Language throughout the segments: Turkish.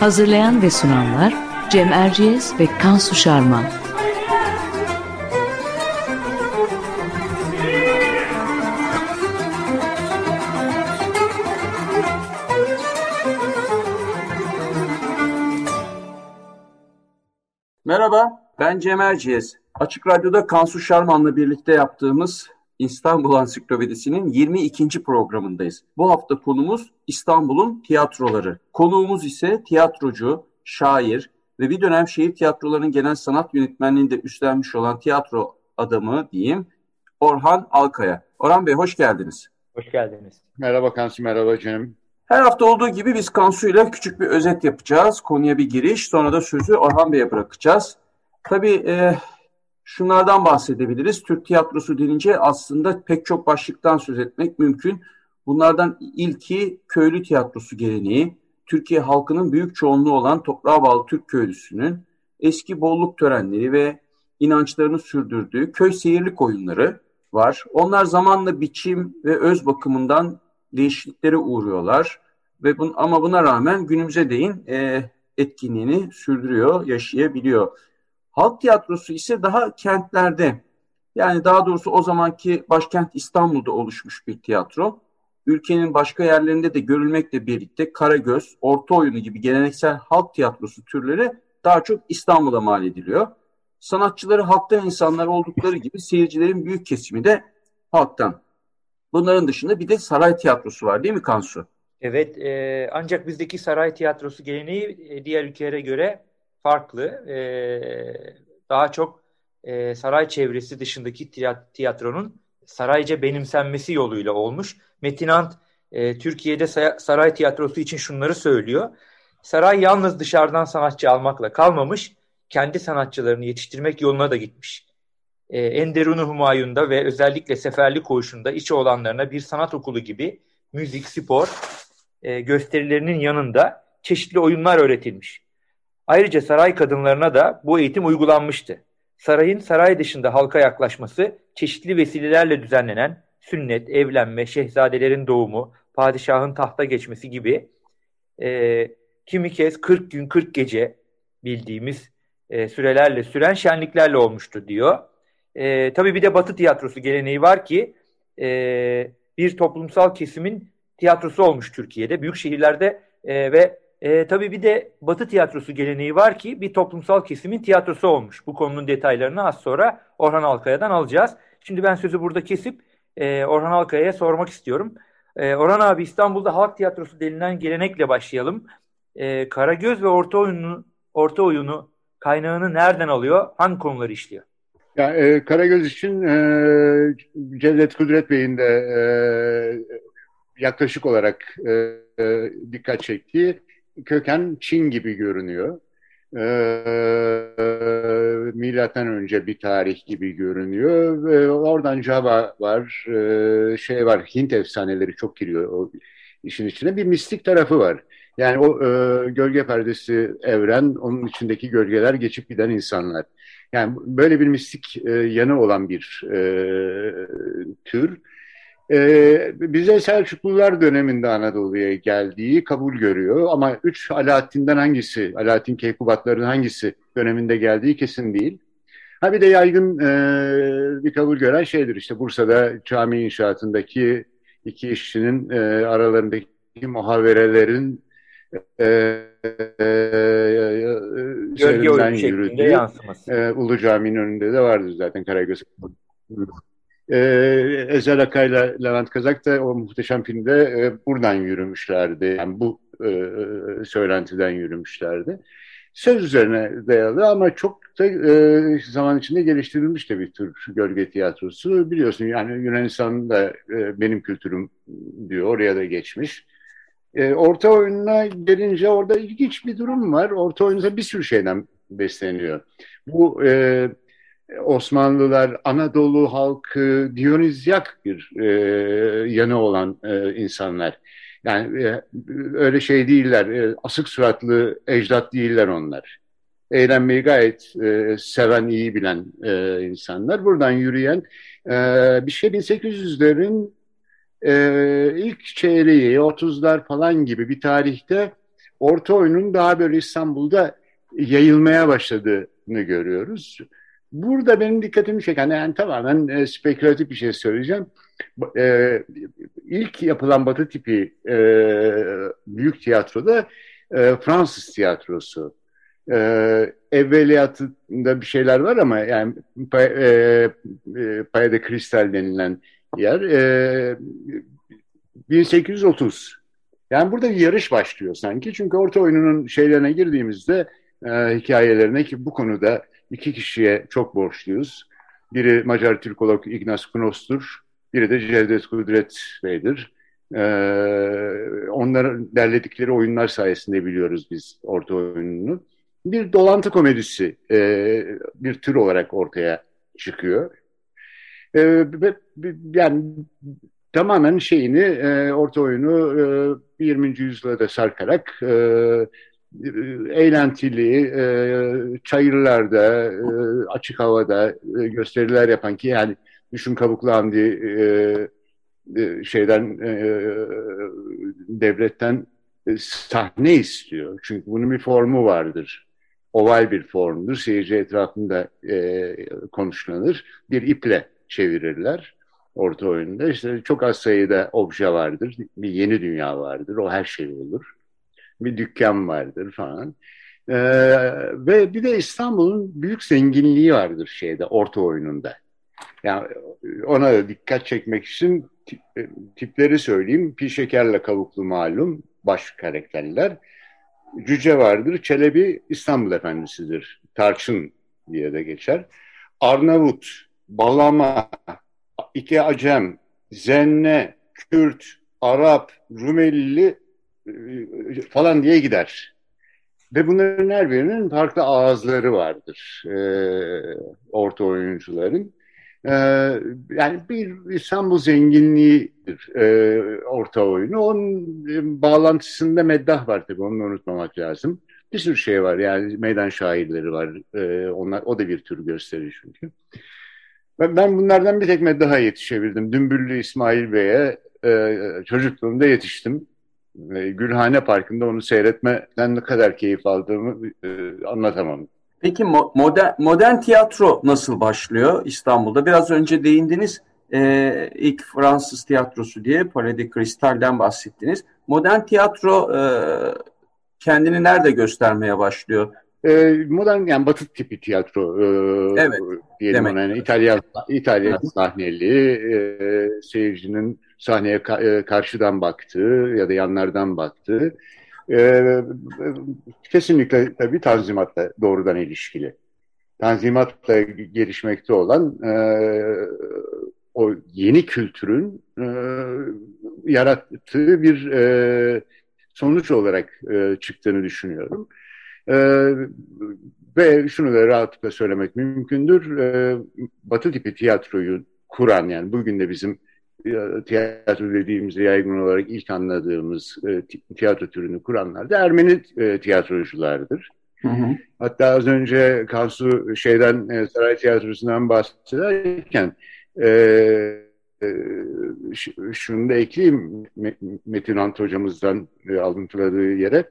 Hazırlayan ve sunanlar Cem Erciyes ve Kansu Şarman. Merhaba, ben Cem Erciyes. Açık Radyo'da Kansu Şarman'la birlikte yaptığımız İstanbul Ansiklopedisi'nin 22. programındayız. Bu hafta konumuz İstanbul'un tiyatroları. Konuğumuz ise tiyatrocu, şair ve bir dönem şehir tiyatrolarının genel sanat yönetmenliğinde üstlenmiş olan tiyatro adamı diyeyim Orhan Alkaya. Orhan Bey hoş geldiniz. Hoş geldiniz. Merhaba Kansu, merhaba Cem. Her hafta olduğu gibi biz Kansu ile küçük bir özet yapacağız. Konuya bir giriş, sonra da sözü Orhan Bey'e bırakacağız. Tabii e, şunlardan bahsedebiliriz. Türk tiyatrosu denince aslında pek çok başlıktan söz etmek mümkün. Bunlardan ilki köylü tiyatrosu geleneği. Türkiye halkının büyük çoğunluğu olan toprağa bağlı Türk köylüsünün eski bolluk törenleri ve inançlarını sürdürdüğü köy seyirlik oyunları var. Onlar zamanla biçim ve öz bakımından değişikliklere uğruyorlar ve bun, ama buna rağmen günümüze değin e, etkinliğini sürdürüyor, yaşayabiliyor. Halk tiyatrosu ise daha kentlerde yani daha doğrusu o zamanki başkent İstanbul'da oluşmuş bir tiyatro. Ülkenin başka yerlerinde de görülmekle birlikte Karagöz, Orta Oyunu gibi geleneksel halk tiyatrosu türleri daha çok İstanbul'a mal ediliyor. Sanatçıları halktan insanlar oldukları gibi seyircilerin büyük kesimi de halktan. Bunların dışında bir de saray tiyatrosu var değil mi Kansu? Evet e, ancak bizdeki saray tiyatrosu geleneği e, diğer ülkelere göre farklı. E, daha çok e, saray çevresi dışındaki tiyatronun sarayca benimsenmesi yoluyla olmuş. Metinant e, Türkiye'de saray tiyatrosu için şunları söylüyor. Saray yalnız dışarıdan sanatçı almakla kalmamış, kendi sanatçılarını yetiştirmek yoluna da gitmiş. E, Enderun Humayun'da ve özellikle Seferli Koğuşu'nda içi olanlarına bir sanat okulu gibi müzik, spor e, gösterilerinin yanında çeşitli oyunlar öğretilmiş. Ayrıca saray kadınlarına da bu eğitim uygulanmıştı. Sarayın saray dışında halka yaklaşması çeşitli vesilelerle düzenlenen sünnet, evlenme, şehzadelerin doğumu, padişahın tahta geçmesi gibi e, kimi kez 40 gün 40 gece bildiğimiz e, sürelerle süren şenliklerle olmuştu diyor. E, tabii bir de Batı tiyatrosu geleneği var ki e, bir toplumsal kesimin tiyatrosu olmuş Türkiye'de. Büyük şehirlerde e, ve e, tabii bir de Batı tiyatrosu geleneği var ki bir toplumsal kesimin tiyatrosu olmuş. Bu konunun detaylarını az sonra Orhan Alkaya'dan alacağız. Şimdi ben sözü burada kesip e, Orhan Alkaya'ya sormak istiyorum. E, Orhan abi İstanbul'da halk tiyatrosu denilen gelenekle başlayalım. E, Karagöz ve Orta Oyunu, Orta Oyunu kaynağını nereden alıyor? Hangi konuları işliyor? Ya, e, Karagöz için e, Cevdet Kudret Bey'in de e, yaklaşık olarak e, e, dikkat çektiği köken Çin gibi görünüyor. Ee, milattan önce bir tarih gibi görünüyor ve oradan Java var, e, şey var, Hint efsaneleri çok giriyor o işin içine. Bir mistik tarafı var. Yani o e, gölge perdesi evren, onun içindeki gölgeler geçip giden insanlar. Yani böyle bir mistik e, yanı olan bir e, tür. Ee, bize Selçuklular döneminde Anadolu'ya geldiği kabul görüyor ama üç Alaaddin'den hangisi, Alaaddin Keykubatların hangisi döneminde geldiği kesin değil. Ha bir de yaygın e, bir kabul gören şeydir işte Bursa'da cami inşaatındaki iki işçinin e, aralarındaki muhaverelerin e, e, üzerinden yürüdüğü e, Ulu Cami'nin önünde de vardır zaten Karagöz. E, Ezel Akay'la Levent Kazak da o muhteşem filmde e, buradan yürümüşlerdi. Yani bu e, söylentiden yürümüşlerdi. söz üzerine dayalı ama çok da e, zaman içinde geliştirilmiş de bir tür gölge tiyatrosu. Biliyorsun yani Yunanistan'da e, benim kültürüm diyor oraya da geçmiş. E, orta oyununa gelince orada ilginç bir durum var. Orta oyunda bir sürü şeyden besleniyor. Bu e, Osmanlılar, Anadolu halkı, Dionizyak bir e, yanı olan e, insanlar. Yani e, öyle şey değiller, e, asık suratlı ecdat değiller onlar. Eğlenmeyi gayet e, seven, iyi bilen e, insanlar. Buradan yürüyen e, bir şey 1800'lerin e, ilk çeyreği, 30'lar falan gibi bir tarihte orta oyunun daha böyle İstanbul'da yayılmaya başladığını görüyoruz. Burada benim dikkatimi çeken, yani tamamen e, spekülatif bir şey söyleyeceğim. E, ilk yapılan batı tipi e, büyük tiyatroda e, Fransız tiyatrosu. E, evveliyatında bir şeyler var ama yani e, e, Paya de Kristal denilen yer e, 1830. Yani burada bir yarış başlıyor sanki. Çünkü orta oyununun şeylerine girdiğimizde e, hikayelerine ki bu konuda iki kişiye çok borçluyuz. Biri Macar Türkolog Ignaz Knos'tur. Biri de Cevdet Kudret Bey'dir. Ee, onların derledikleri oyunlar sayesinde biliyoruz biz orta oyununu. Bir dolantı komedisi e, bir tür olarak ortaya çıkıyor. E, yani tamamen şeyini e, orta oyunu e, 20. yüzyıla da sarkarak e, eğlentili, e, çayırlarda, e, açık havada e, gösteriler yapan ki yani düşün Kabuklu Hamdi e, e, şeyden e, devletten e, sahne istiyor. Çünkü bunun bir formu vardır. Oval bir formdur. Seyirci etrafında e, konuşlanır. Bir iple çevirirler orta oyunda. İşte çok az sayıda obje vardır. Bir yeni dünya vardır. O her şey olur bir dükkan vardır falan. Ee, ve bir de İstanbul'un büyük zenginliği vardır şeyde orta oyununda. Yani ona da dikkat çekmek için e, tipleri söyleyeyim. Pi şekerle kavuklu malum baş karakterler. Cüce vardır. Çelebi İstanbul Efendisi'dir. Tarçın diye de geçer. Arnavut, Balama, iki Acem, Zenne, Kürt, Arap, Rumeli falan diye gider. Ve bunların her birinin farklı ağızları vardır e, orta oyuncuların. E, yani bir İstanbul zenginliğidir e, orta oyunu. Onun e, bağlantısında meddah var tabii onu unutmamak lazım. Bir sürü şey var yani meydan şairleri var. E, onlar O da bir tür gösteri çünkü. Ben, ben bunlardan bir tek meddaha yetişebildim. Dümbüllü İsmail Bey'e e, çocukluğumda yetiştim. Gülhane Parkı'nda onu seyretmeden ne kadar keyif aldığımı e, anlatamam. Peki modern, modern tiyatro nasıl başlıyor İstanbul'da? Biraz önce değindiniz. E, ilk Fransız tiyatrosu diye Palais de Cristal'den bahsettiniz. Modern tiyatro e, kendini nerede göstermeye başlıyor? E, modern yani batı tipi tiyatro e, evet, diyelim ona. Yani İtalyan, İtalyan evet. sahneli e, seyircinin sahneye ka e, karşıdan baktığı ya da yanlardan baktığı e, kesinlikle tabii tanzimatla doğrudan ilişkili. Tanzimatla gelişmekte olan e, o yeni kültürün e, yarattığı bir e, sonuç olarak e, çıktığını düşünüyorum. E, ve şunu da rahatlıkla söylemek mümkündür. E, Batı tipi tiyatroyu kuran yani bugün de bizim tiyatro dediğimiz yaygın olarak ilk anladığımız e, tiyatro türünü kuranlar da Ermeni e, tiyatroculardır. Hı hı. Hatta az önce Kansu şeyden e, Saray Tiyatrosu'ndan bahsederken e, e, şunu da ekleyeyim Metin Ant hocamızdan e, alıntıladığı yere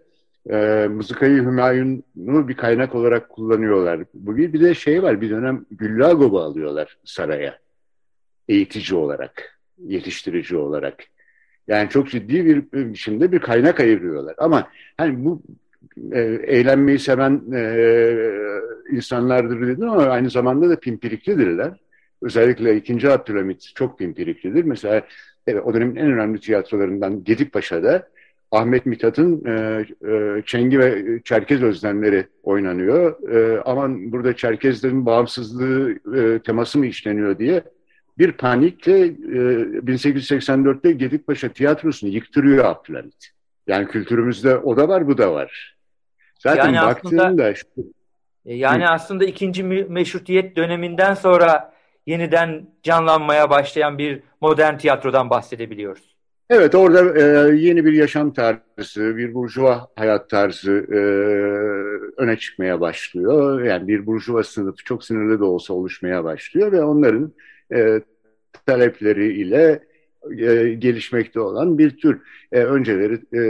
e, Mızıkayı Hümayun'u bir kaynak olarak kullanıyorlar. Bu bir, bir de şey var bir dönem Güllagob'u alıyorlar saraya eğitici olarak yetiştirici olarak. Yani çok ciddi bir biçimde bir kaynak ayırıyorlar. Ama hani bu e, eğlenmeyi seven e, insanlardır dedim ama aynı zamanda da pimpiriklidirler. Özellikle ikinci Abdülhamit çok pimpiriklidir. Mesela evet, o dönemin en önemli tiyatrolarından Gedikpaşa'da Ahmet Mithat'ın e, e, Çengi ve Çerkez özlemleri oynanıyor. E, aman burada Çerkezlerin bağımsızlığı e, teması mı işleniyor diye bir panikle e, 1884'te Gedikpaşa tiyatrosunu yıktırıyor Abdülhamit. Yani kültürümüzde o da var bu da var. Zaten yani baktığında... Aslında, e, yani Hı. aslında ikinci meşrutiyet döneminden sonra yeniden canlanmaya başlayan bir modern tiyatrodan bahsedebiliyoruz. Evet orada e, yeni bir yaşam tarzı, bir burjuva hayat tarzı e, öne çıkmaya başlıyor. Yani bir burjuva sınıfı çok sınırlı da olsa oluşmaya başlıyor ve onların e, talepleriyle e, gelişmekte olan bir tür. E, önceleri e,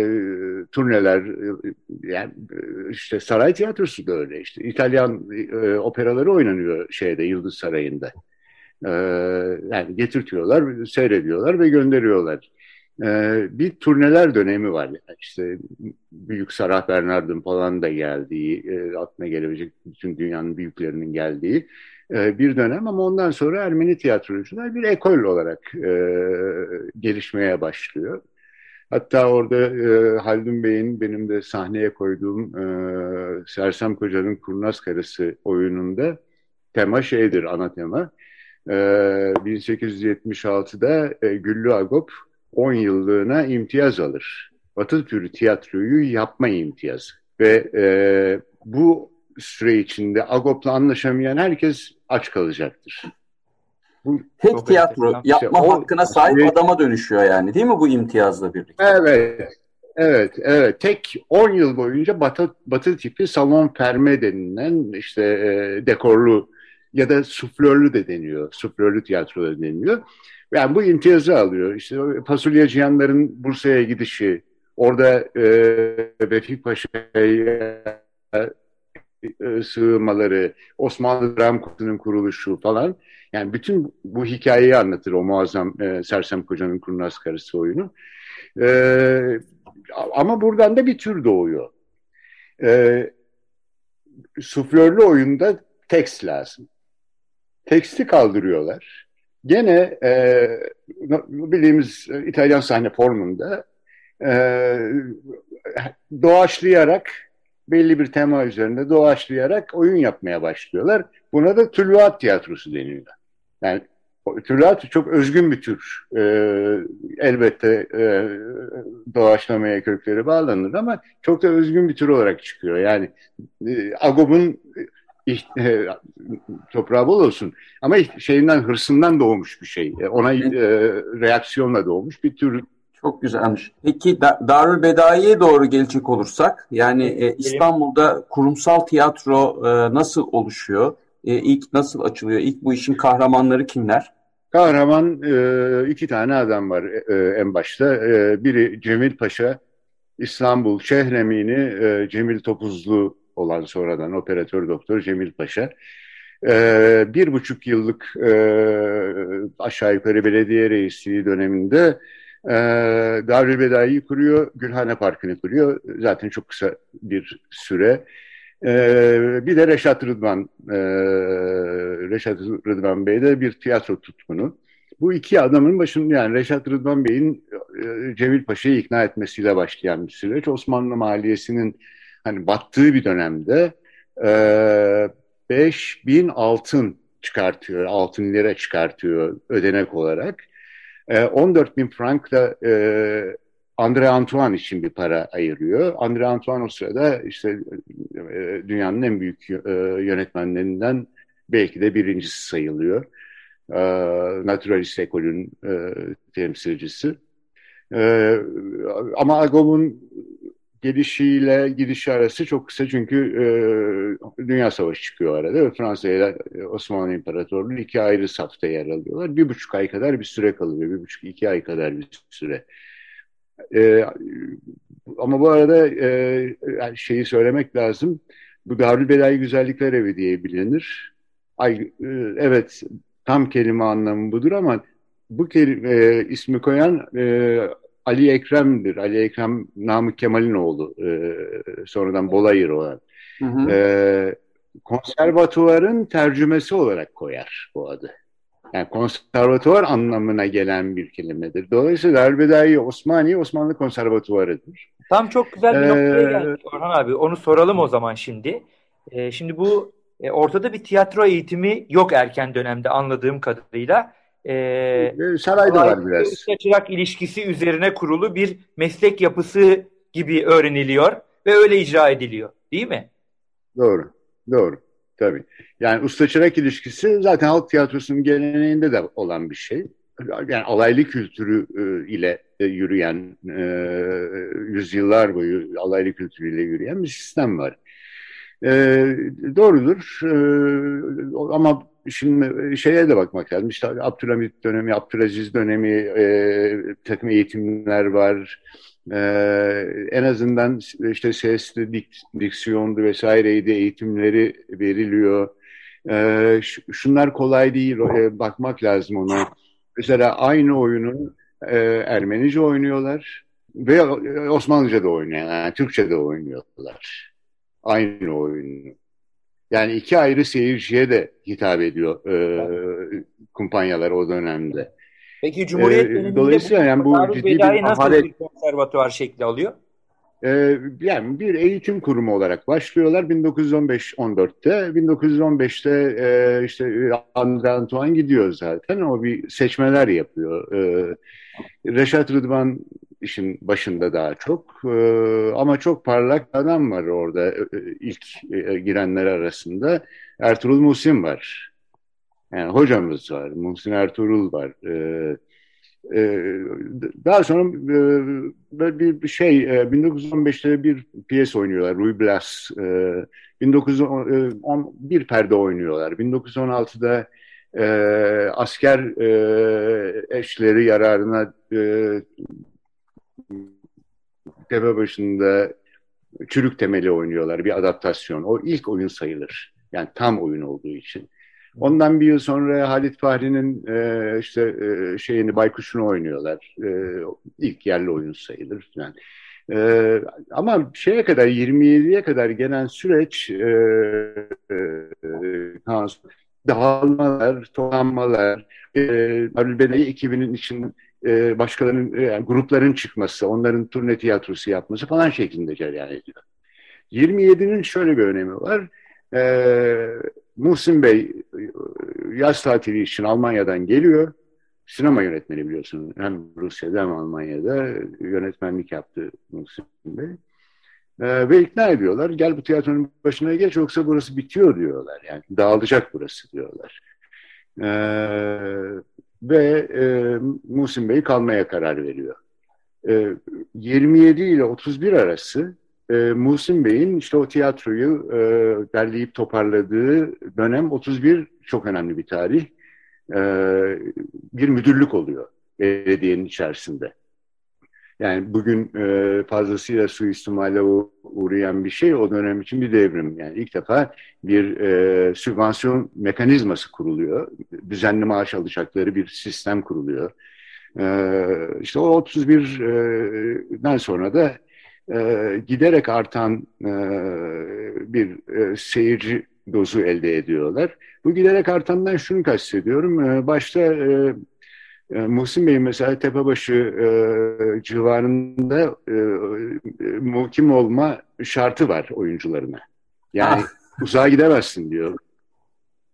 turneler, e, yani e, işte saray tiyatrosu da öyle işte. İtalyan e, operaları oynanıyor şeyde Yıldız Sarayı'nda. E, yani getirtiyorlar, seyrediyorlar ve gönderiyorlar. Ee, bir turneler dönemi var. Yani işte Büyük Sarah Bernard'ın falan da geldiği, e, aklına gelebilecek bütün dünyanın büyüklerinin geldiği e, bir dönem ama ondan sonra Ermeni tiyatrocular bir ekol olarak e, gelişmeye başlıyor. Hatta orada e, Haldun Bey'in benim de sahneye koyduğum e, Sersem Koca'nın Kurnaz Karısı oyununda tema şeydir, ana tema. E, 1876'da e, Güllü Agop 10 yıllığına imtiyaz alır. Batı türü tiyatroyu yapma imtiyazı. Ve e, bu süre içinde Agop'la anlaşamayan herkes aç kalacaktır. Bu Tek tiyatro yapma işte o, hakkına sahip evet. adama dönüşüyor yani değil mi bu imtiyazla birlikte? Evet. Evet, evet. Tek 10 yıl boyunca batı, batı tipi salon ferme denilen işte e, dekorlu ya da suflörlü de deniyor. Suflörlü tiyatro da deniyor. Yani bu imtiyazı alıyor. İşte fasulye cihanların Bursa'ya gidişi, orada e, Vefik Paşa'ya e, sığınmaları, Osmanlı Dram Kursu'nun kuruluşu falan. Yani bütün bu hikayeyi anlatır o muazzam e, Sersem Koca'nın Kurnaz Karısı oyunu. E, ama buradan da bir tür doğuyor. E, suflörlü oyunda tekst lazım. Teksti kaldırıyorlar. Gene e, bildiğimiz İtalyan sahne formunda e, doğaçlayarak belli bir tema üzerinde doğaçlayarak oyun yapmaya başlıyorlar. Buna da tülvat tiyatrosu deniyor. Yani tülvat çok özgün bir tür. Ee, elbette e, doğaçlamaya kökleri bağlanır ama çok da özgün bir tür olarak çıkıyor. Yani e, Agob'un e, toprağı bol olsun ama şeyinden hırsından doğmuş bir şey. Ona e, reaksiyonla doğmuş bir tür çok güzelmiş. Peki Darül Bedai'ye doğru gelecek olursak yani e, İstanbul'da kurumsal tiyatro e, nasıl oluşuyor? E, ilk nasıl açılıyor? İlk bu işin kahramanları kimler? Kahraman e, iki tane adam var e, en başta. E, biri Cemil Paşa, İstanbul Şehremini e, Cemil Topuzlu olan sonradan operatör doktor Cemil Paşa. E, bir buçuk yıllık e, aşağı yukarı belediye reisliği döneminde e, Darül Bedai'yi kuruyor, Gülhane Parkı'nı kuruyor. Zaten çok kısa bir süre. E, bir de Reşat Rıdvan, e, Reşat Rıdvan Bey de bir tiyatro tutkunu. Bu iki adamın başında yani Reşat Rıdvan Bey'in e, Cemil Paşa'yı ikna etmesiyle başlayan bir süreç. Osmanlı maliyesinin hani battığı bir dönemde e, 5 bin altın çıkartıyor, altın lira çıkartıyor ödenek olarak. E, 14 bin frank da e, Andre Antoine için bir para ayırıyor. Andre Antoine o sırada işte e, dünyanın en büyük e, yönetmenlerinden belki de birincisi sayılıyor. E, Naturalist ekolün e, temsilcisi. E, ama Agob'un gelişiyle gidişi arası çok kısa çünkü e, Dünya Savaşı çıkıyor arada ve Fransa ile Osmanlı İmparatorluğu iki ayrı safta yer alıyorlar. Bir buçuk ay kadar bir süre kalıyor. Bir buçuk iki ay kadar bir süre. E, ama bu arada e, şeyi söylemek lazım. Bu Darül Belay Güzellikler Evi diye bilinir. Ay, e, evet tam kelime anlamı budur ama bu kelime, e, ismi koyan e, Ali Ekrem'dir. Ali Ekrem Namık Kemal'in oğlu. E, sonradan Bolayır olan. Hı E, konservatuvarın tercümesi olarak koyar bu adı. Yani konservatuvar anlamına gelen bir kelimedir. Dolayısıyla Elbedai Osmani Osmanlı konservatuvarıdır. Tam çok güzel bir noktaya ee, geldik Orhan abi. Onu soralım o zaman şimdi. Ee, şimdi bu e, ortada bir tiyatro eğitimi yok erken dönemde anladığım kadarıyla. Ee, Sarayda var biraz. Çırak ilişkisi üzerine kurulu bir meslek yapısı gibi öğreniliyor ve öyle icra ediliyor. Değil mi? Doğru. Doğru. Tabii. Yani usta çırak ilişkisi zaten halk tiyatrosunun geleneğinde de olan bir şey. Yani alaylı kültürü e, ile e, yürüyen, e, yüzyıllar boyu alaylı kültürüyle yürüyen bir sistem var. Doğrudur. Ama şimdi şeye de bakmak lazım. İşte Abdülhamit dönemi, Abdülaziz dönemi, takım eğitimler var ee, en azından işte sesli, dik, diksiyondu vesaireydi eğitimleri veriliyor. Ee, şunlar kolay değil, e, bakmak lazım ona. Mesela aynı oyunu e, Ermenice oynuyorlar ve Osmanlıca da oynuyorlar, yani Türkçe de oynuyorlar. Aynı oyunu. Yani iki ayrı seyirciye de hitap ediyor e, kumpanyalar o dönemde. Peki Cumhuriyet ee, dolayısıyla bu, yani bu ciddi bir nasıl ahalet... bir konservatuvar şekli alıyor? Ee, yani bir eğitim kurumu olarak başlıyorlar 1915-14'te. 1915'te e, işte André Antoine gidiyor zaten. O bir seçmeler yapıyor. Ee, Reşat Rıdvan işin başında daha çok. Ee, ama çok parlak adam var orada e, ilk e, girenler arasında. Ertuğrul Musim var. Yani hocamız var, Muhsin Ertuğrul var. Ee, e, daha sonra e, bir, şey, e, 1915'te bir piyes oynuyorlar, Ruy Blas. E, 1911 e, perde oynuyorlar. 1916'da e, asker e, eşleri yararına e, tepe başında çürük temeli oynuyorlar. Bir adaptasyon. O ilk oyun sayılır. Yani tam oyun olduğu için. Ondan bir yıl sonra Halit Fahri'nin e, işte e, şeyini Baykuş'unu oynuyorlar. E, ilk yerli oyun sayılır. Yani. E, ama şeye kadar 27'ye kadar gelen süreç e, e, dağılmalar, toplanmalar, e, Bey ekibinin için e, başkalarının, yani grupların çıkması, onların turne tiyatrosu yapması falan şeklinde cereyan ediyor. 27'nin şöyle bir önemi var. E, Muhsin Bey yaz tatili için Almanya'dan geliyor. Sinema yönetmeni biliyorsun. Hem Rusya'da hem Almanya'da yönetmenlik yaptı Muhsin Bey. Ee, ve ikna ediyorlar. Gel bu tiyatronun başına geç yoksa burası bitiyor diyorlar. Yani dağılacak burası diyorlar. Ee, ve e, Muhsin Bey kalmaya karar veriyor. Ee, 27 ile 31 arası e, Muhsin Bey'in işte o tiyatroyu e, derleyip toparladığı dönem 31 çok önemli bir tarih. E, bir müdürlük oluyor belediyenin içerisinde. Yani bugün e, fazlasıyla suistimale uğrayan bir şey o dönem için bir devrim. Yani ilk defa bir e, sübvansiyon mekanizması kuruluyor. Düzenli maaş alacakları bir sistem kuruluyor. E, işte o 31'den sonra da e, giderek artan e, bir e, seyirci dozu elde ediyorlar. Bu giderek artandan şunu kastediyorum. E, başta e, e, Muhsin Bey mesela Tepebaşı e, civarında e, muhkim olma şartı var oyuncularına. Yani ah. uzağa gidemezsin diyor.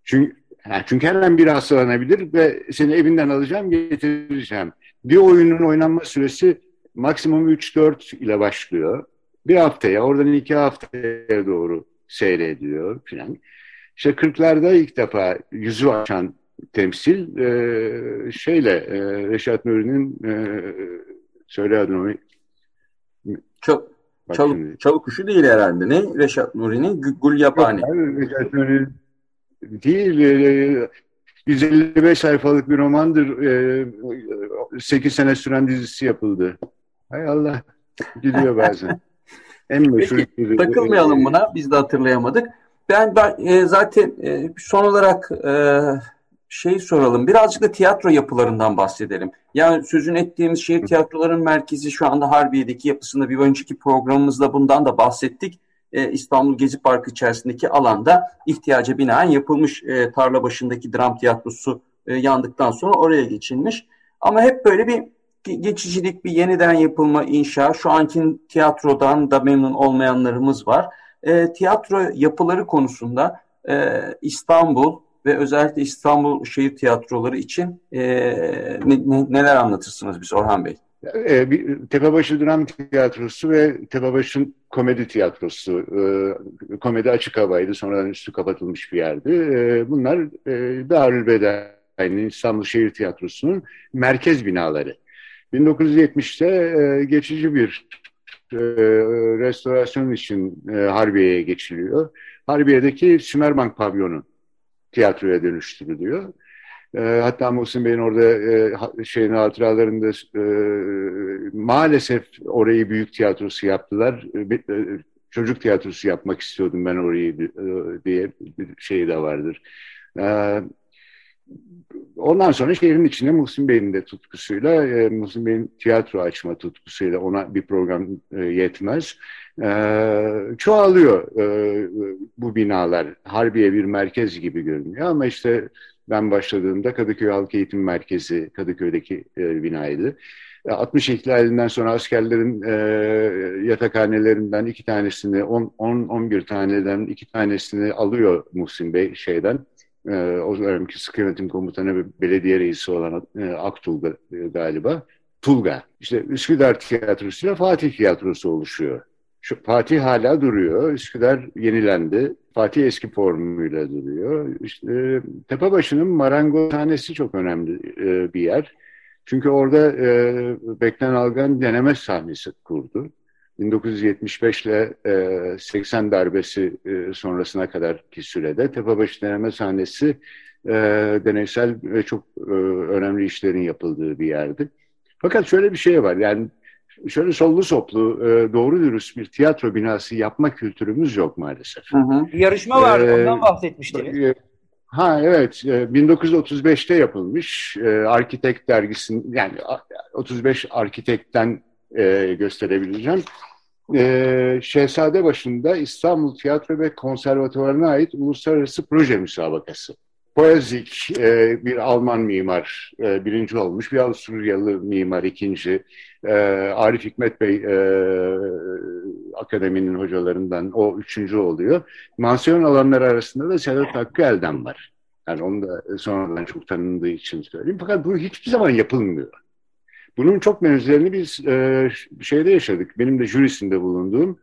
Çünkü yani çünkü her an biri hastalanabilir ve seni evinden alacağım getireceğim. Bir oyunun oynanma süresi maksimum 3-4 ile başlıyor. Bir haftaya, oradan iki haftaya doğru seyrediyor filan. İşte 40'larda ilk defa yüzü açan temsil e, şeyle e, Reşat Nuri'nin e, söyle adını çok Çalık, çalık kuşu değil herhalde. Ne? Reşat Nuri'nin Gül Yapani. Reşat Nuri değil. E, 155 sayfalık bir romandır. E, 8 sene süren dizisi yapıldı. Hay Allah gidiyor bazen. en meşhur Peki, takılmayalım buna. Biz de hatırlayamadık. Ben, ben e, zaten e, son olarak e, şey soralım. Birazcık da tiyatro yapılarından bahsedelim. Yani sözün ettiğimiz şehir tiyatroların merkezi şu anda Harbiye'deki yapısında bir önceki programımızda bundan da bahsettik. E, İstanbul Gezi Parkı içerisindeki alanda ihtiyaca binaen yapılmış e, tarla başındaki dram tiyatrosu e, yandıktan sonra oraya geçilmiş. Ama hep böyle bir geçicilik, bir yeniden yapılma, inşa. Şu anki tiyatrodan da memnun olmayanlarımız var. E, tiyatro yapıları konusunda e, İstanbul ve özellikle İstanbul şehir tiyatroları için e, ne, ne, neler anlatırsınız biz Orhan Bey? E, bir, Tepebaşı Dram Tiyatrosu ve Tepebaşı'nın komedi tiyatrosu. E, komedi açık havaydı. Sonradan üstü kapatılmış bir yerdi. E, bunlar e, Darülbedai'nin İstanbul Şehir Tiyatrosu'nun merkez binaları. 1970'te e, geçici bir e, restorasyon için e, Harbiye'ye geçiliyor. Harbiye'deki Sümerbank pavyonu tiyatroya dönüştürülüyor. E, hatta Muhsin Bey'in orada e, şeyin hatıralarında e, maalesef orayı büyük tiyatrosu yaptılar. E, e, çocuk tiyatrosu yapmak istiyordum ben orayı e, diye bir şey de vardır. E, ondan sonra şehrin içinde Muhsin Bey'in de tutkusuyla, e, Muhsin Bey'in tiyatro açma tutkusuyla ona bir program e, yetmez. Çoğalıyor e, bu binalar. Harbiye bir merkez gibi görünüyor ama işte ben başladığımda Kadıköy Halk Eğitim Merkezi Kadıköy'deki e, binaydı. 60 e, ihlalinden sonra askerlerin e, yatakhanelerinden iki tanesini, 10-11 taneden iki tanesini alıyor Muhsin Bey şeyden. E, o zamanki sıkı yönetim komutanı ve belediye reisi olan e, Aktulga e, galiba. Tulga. İşte Üsküdar Tiyatrosu ile Fatih Tiyatrosu oluşuyor. Şu, Fatih hala duruyor. Üsküdar yenilendi. Fatih eski formuyla duruyor. İşte, Tepebaşı'nın marangozhanesi çok önemli e, bir yer. Çünkü orada e, Beklen Algan deneme sahnesi kurdu. 1975 ile e, 80 darbesi e, sonrasına kadar ki sürede Tepebaşı deneme sahnesi e, deneysel ve çok e, önemli işlerin yapıldığı bir yerdi. Fakat şöyle bir şey var yani şöyle sollu soplu e, doğru dürüst bir tiyatro binası yapma kültürümüz yok maalesef. Hı hı. Yarışma vardı ee, ondan bahsetmiştiniz. E, ha evet 1935'te yapılmış e, Arkitek dergisinin yani 35 Arkitek'ten e, gösterebileceğim. E, Şehzade başında İstanbul Tiyatro ve Konservatuvarı'na ait uluslararası proje müsabakası. Poezik e, bir Alman mimar e, birinci olmuş, bir Avusturyalı mimar ikinci. E, Arif Hikmet Bey e, akademinin hocalarından o üçüncü oluyor. Mansiyon alanları arasında da Sedat Hakkı Elden var. Yani onu da sonradan çok tanındığı için söyleyeyim. Fakat bu hiçbir zaman yapılmıyor. Bunun çok benzerini biz e, şeyde yaşadık. Benim de jürisinde bulunduğum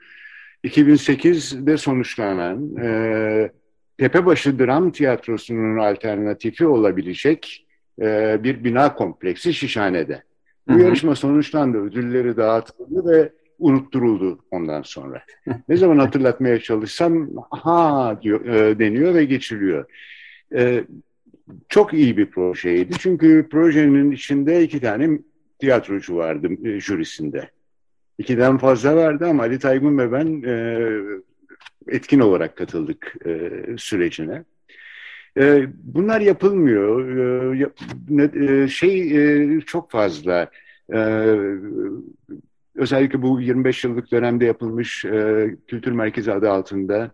2008'de sonuçlanan e, Tepebaşı Dram Tiyatrosu'nun alternatifi olabilecek e, bir bina kompleksi Şişhane'de. Bu hı hı. yarışma sonuçlandı, ödülleri dağıtıldı ve unutturuldu ondan sonra. ne zaman hatırlatmaya çalışsam ha diyor, e, deniyor ve geçiliyor. E, çok iyi bir projeydi çünkü projenin içinde iki tane tiyatrocu vardı e, jürisinde. İkiden fazla vardı ama Ali Taygun ve ben e, etkin olarak katıldık e, sürecine. E, bunlar yapılmıyor. E, e, şey e, çok fazla. E, özellikle bu 25 yıllık dönemde yapılmış e, kültür merkezi adı altında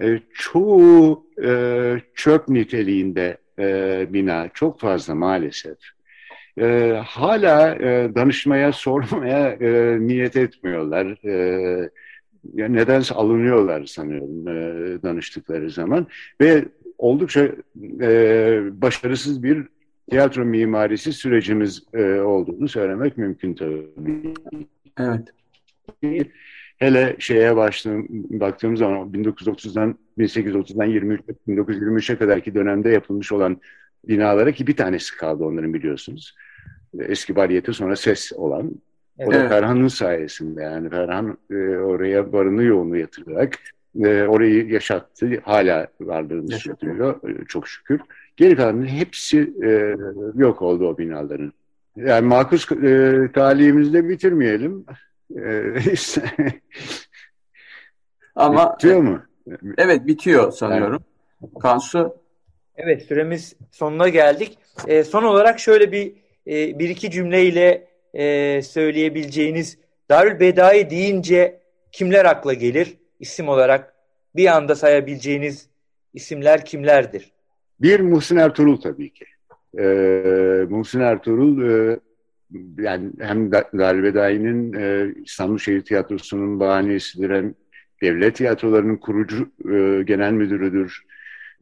e, çoğu e, çöp niteliğinde e, bina çok fazla maalesef. E, hala e, danışmaya, sormaya e, niyet etmiyorlar. E, yani nedense alınıyorlar sanıyorum e, danıştıkları zaman ve oldukça e, başarısız bir tiyatro mimarisi sürecimiz e, olduğunu söylemek mümkün tabii. Evet. Hele şeye başladığım, baktığımız zaman 1930'dan 1830'dan 23 1923'e kadarki dönemde yapılmış olan binalara ki bir tanesi kaldı onların biliyorsunuz. Eski bariyeti sonra ses olan o da Ferhan'ın sayesinde yani Ferhan e, oraya barını yoğunu yatırarak e, orayı yaşattı. Hala varlığını sürdürüyor e, çok şükür. Geri kalanın hepsi e, yok oldu o binaların. Yani makus e, talihimizde bitirmeyelim. E, Ama bitiyor mu? Evet bitiyor sanıyorum. Yani. Kansu. Evet süremiz sonuna geldik. E, son olarak şöyle bir e, bir iki cümleyle e, söyleyebileceğiniz Darül Bedai deyince kimler akla gelir? İsim olarak bir anda sayabileceğiniz isimler kimlerdir? Bir Muhsin Ertuğrul tabii ki. Ee, Muhsin Ertuğrul e, yani hem Dalbedai'nin e, İstanbul Şehir Tiyatrosu'nun bahanesidir hem devlet tiyatrolarının kurucu e, genel müdürüdür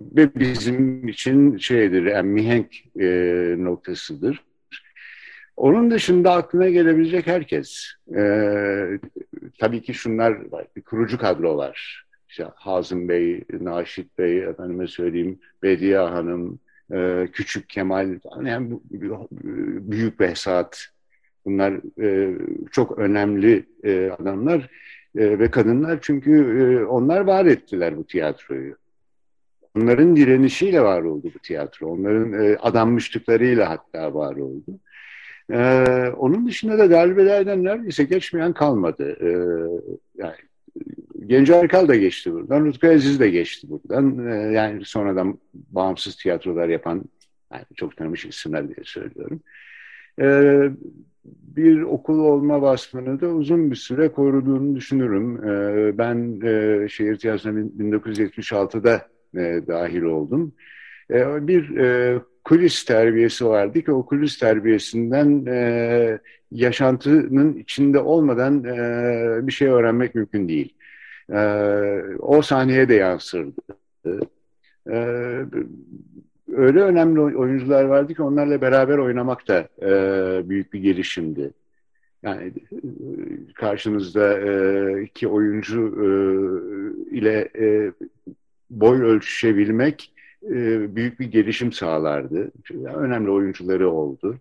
ve bizim için şeydir yani mihenk e, noktasıdır. Onun dışında aklına gelebilecek herkes. Ee, tabii ki şunlar var. Kurucu kadro var. İşte Hazım Bey, Naşit Bey, efendime söyleyeyim Bediye Hanım, e, Küçük Kemal, yani Büyük Behzat. Bunlar e, çok önemli e, adamlar e, ve kadınlar çünkü e, onlar var ettiler bu tiyatroyu. Onların direnişiyle var oldu bu tiyatro. Onların e, adanmışlıklarıyla hatta var oldu. Ee, onun dışında da darbelerden neredeyse geçmeyen kalmadı. Ee, yani Genco Erkal da geçti buradan, Rutku Aziz de geçti buradan. Ee, yani sonradan bağımsız tiyatrolar yapan, yani çok tanımış isimler diye söylüyorum. Ee, bir okul olma vasfını da uzun bir süre koruduğunu düşünürüm. Ee, ben e, şehir tiyatrosuna 1976'da e, dahil oldum. E, bir e, kulis terbiyesi vardı ki o kulis terbiyesinden e, yaşantının içinde olmadan e, bir şey öğrenmek mümkün değil. E, o sahneye de yansırdı. E, öyle önemli oyuncular vardı ki onlarla beraber oynamak da e, büyük bir gelişimdi. Yani karşınızda e, iki oyuncu e, ile e, boy ölçüşebilmek e, büyük bir gelişim sağlardı. Önemli oyuncuları oldu.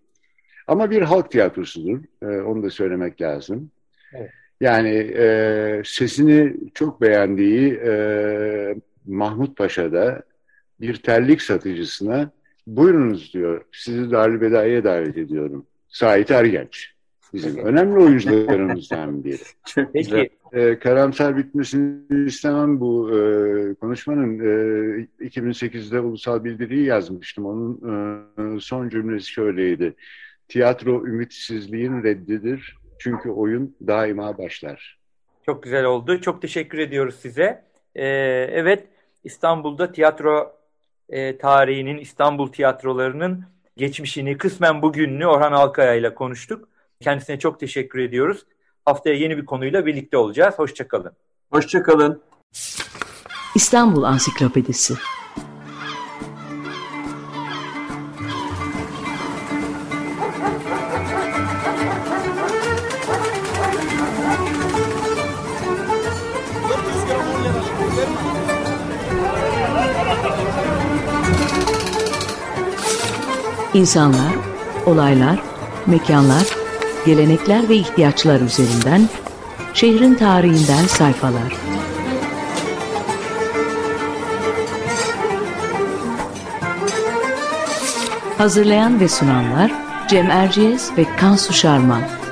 Ama bir halk tiyatrosudur. E, onu da söylemek lazım. Evet. Yani e, sesini çok beğendiği e, Mahmut Paşa'da bir terlik satıcısına buyurunuz diyor. Sizi Darülbedai'ye davet ediyorum. Sait Ergenç. Bizim önemli oyuncularımızdan biri. Peki e, karamsar bitmesini istemem bu e, konuşmanın. E, 2008'de ulusal bildiriyi yazmıştım. Onun e, son cümlesi şöyleydi. Tiyatro ümitsizliğin reddidir. Çünkü oyun daima başlar. Çok güzel oldu. Çok teşekkür ediyoruz size. Ee, evet, İstanbul'da tiyatro e, tarihinin, İstanbul tiyatrolarının geçmişini, kısmen bugününü Orhan Alkaya ile konuştuk. Kendisine çok teşekkür ediyoruz. Haftaya yeni bir konuyla birlikte olacağız. Hoşçakalın. Hoşçakalın. İstanbul Ansiklopedisi İnsanlar, olaylar, mekanlar, gelenekler ve ihtiyaçlar üzerinden şehrin tarihinden sayfalar. Hazırlayan ve sunanlar Cem Erciyes ve Kansu Şarman.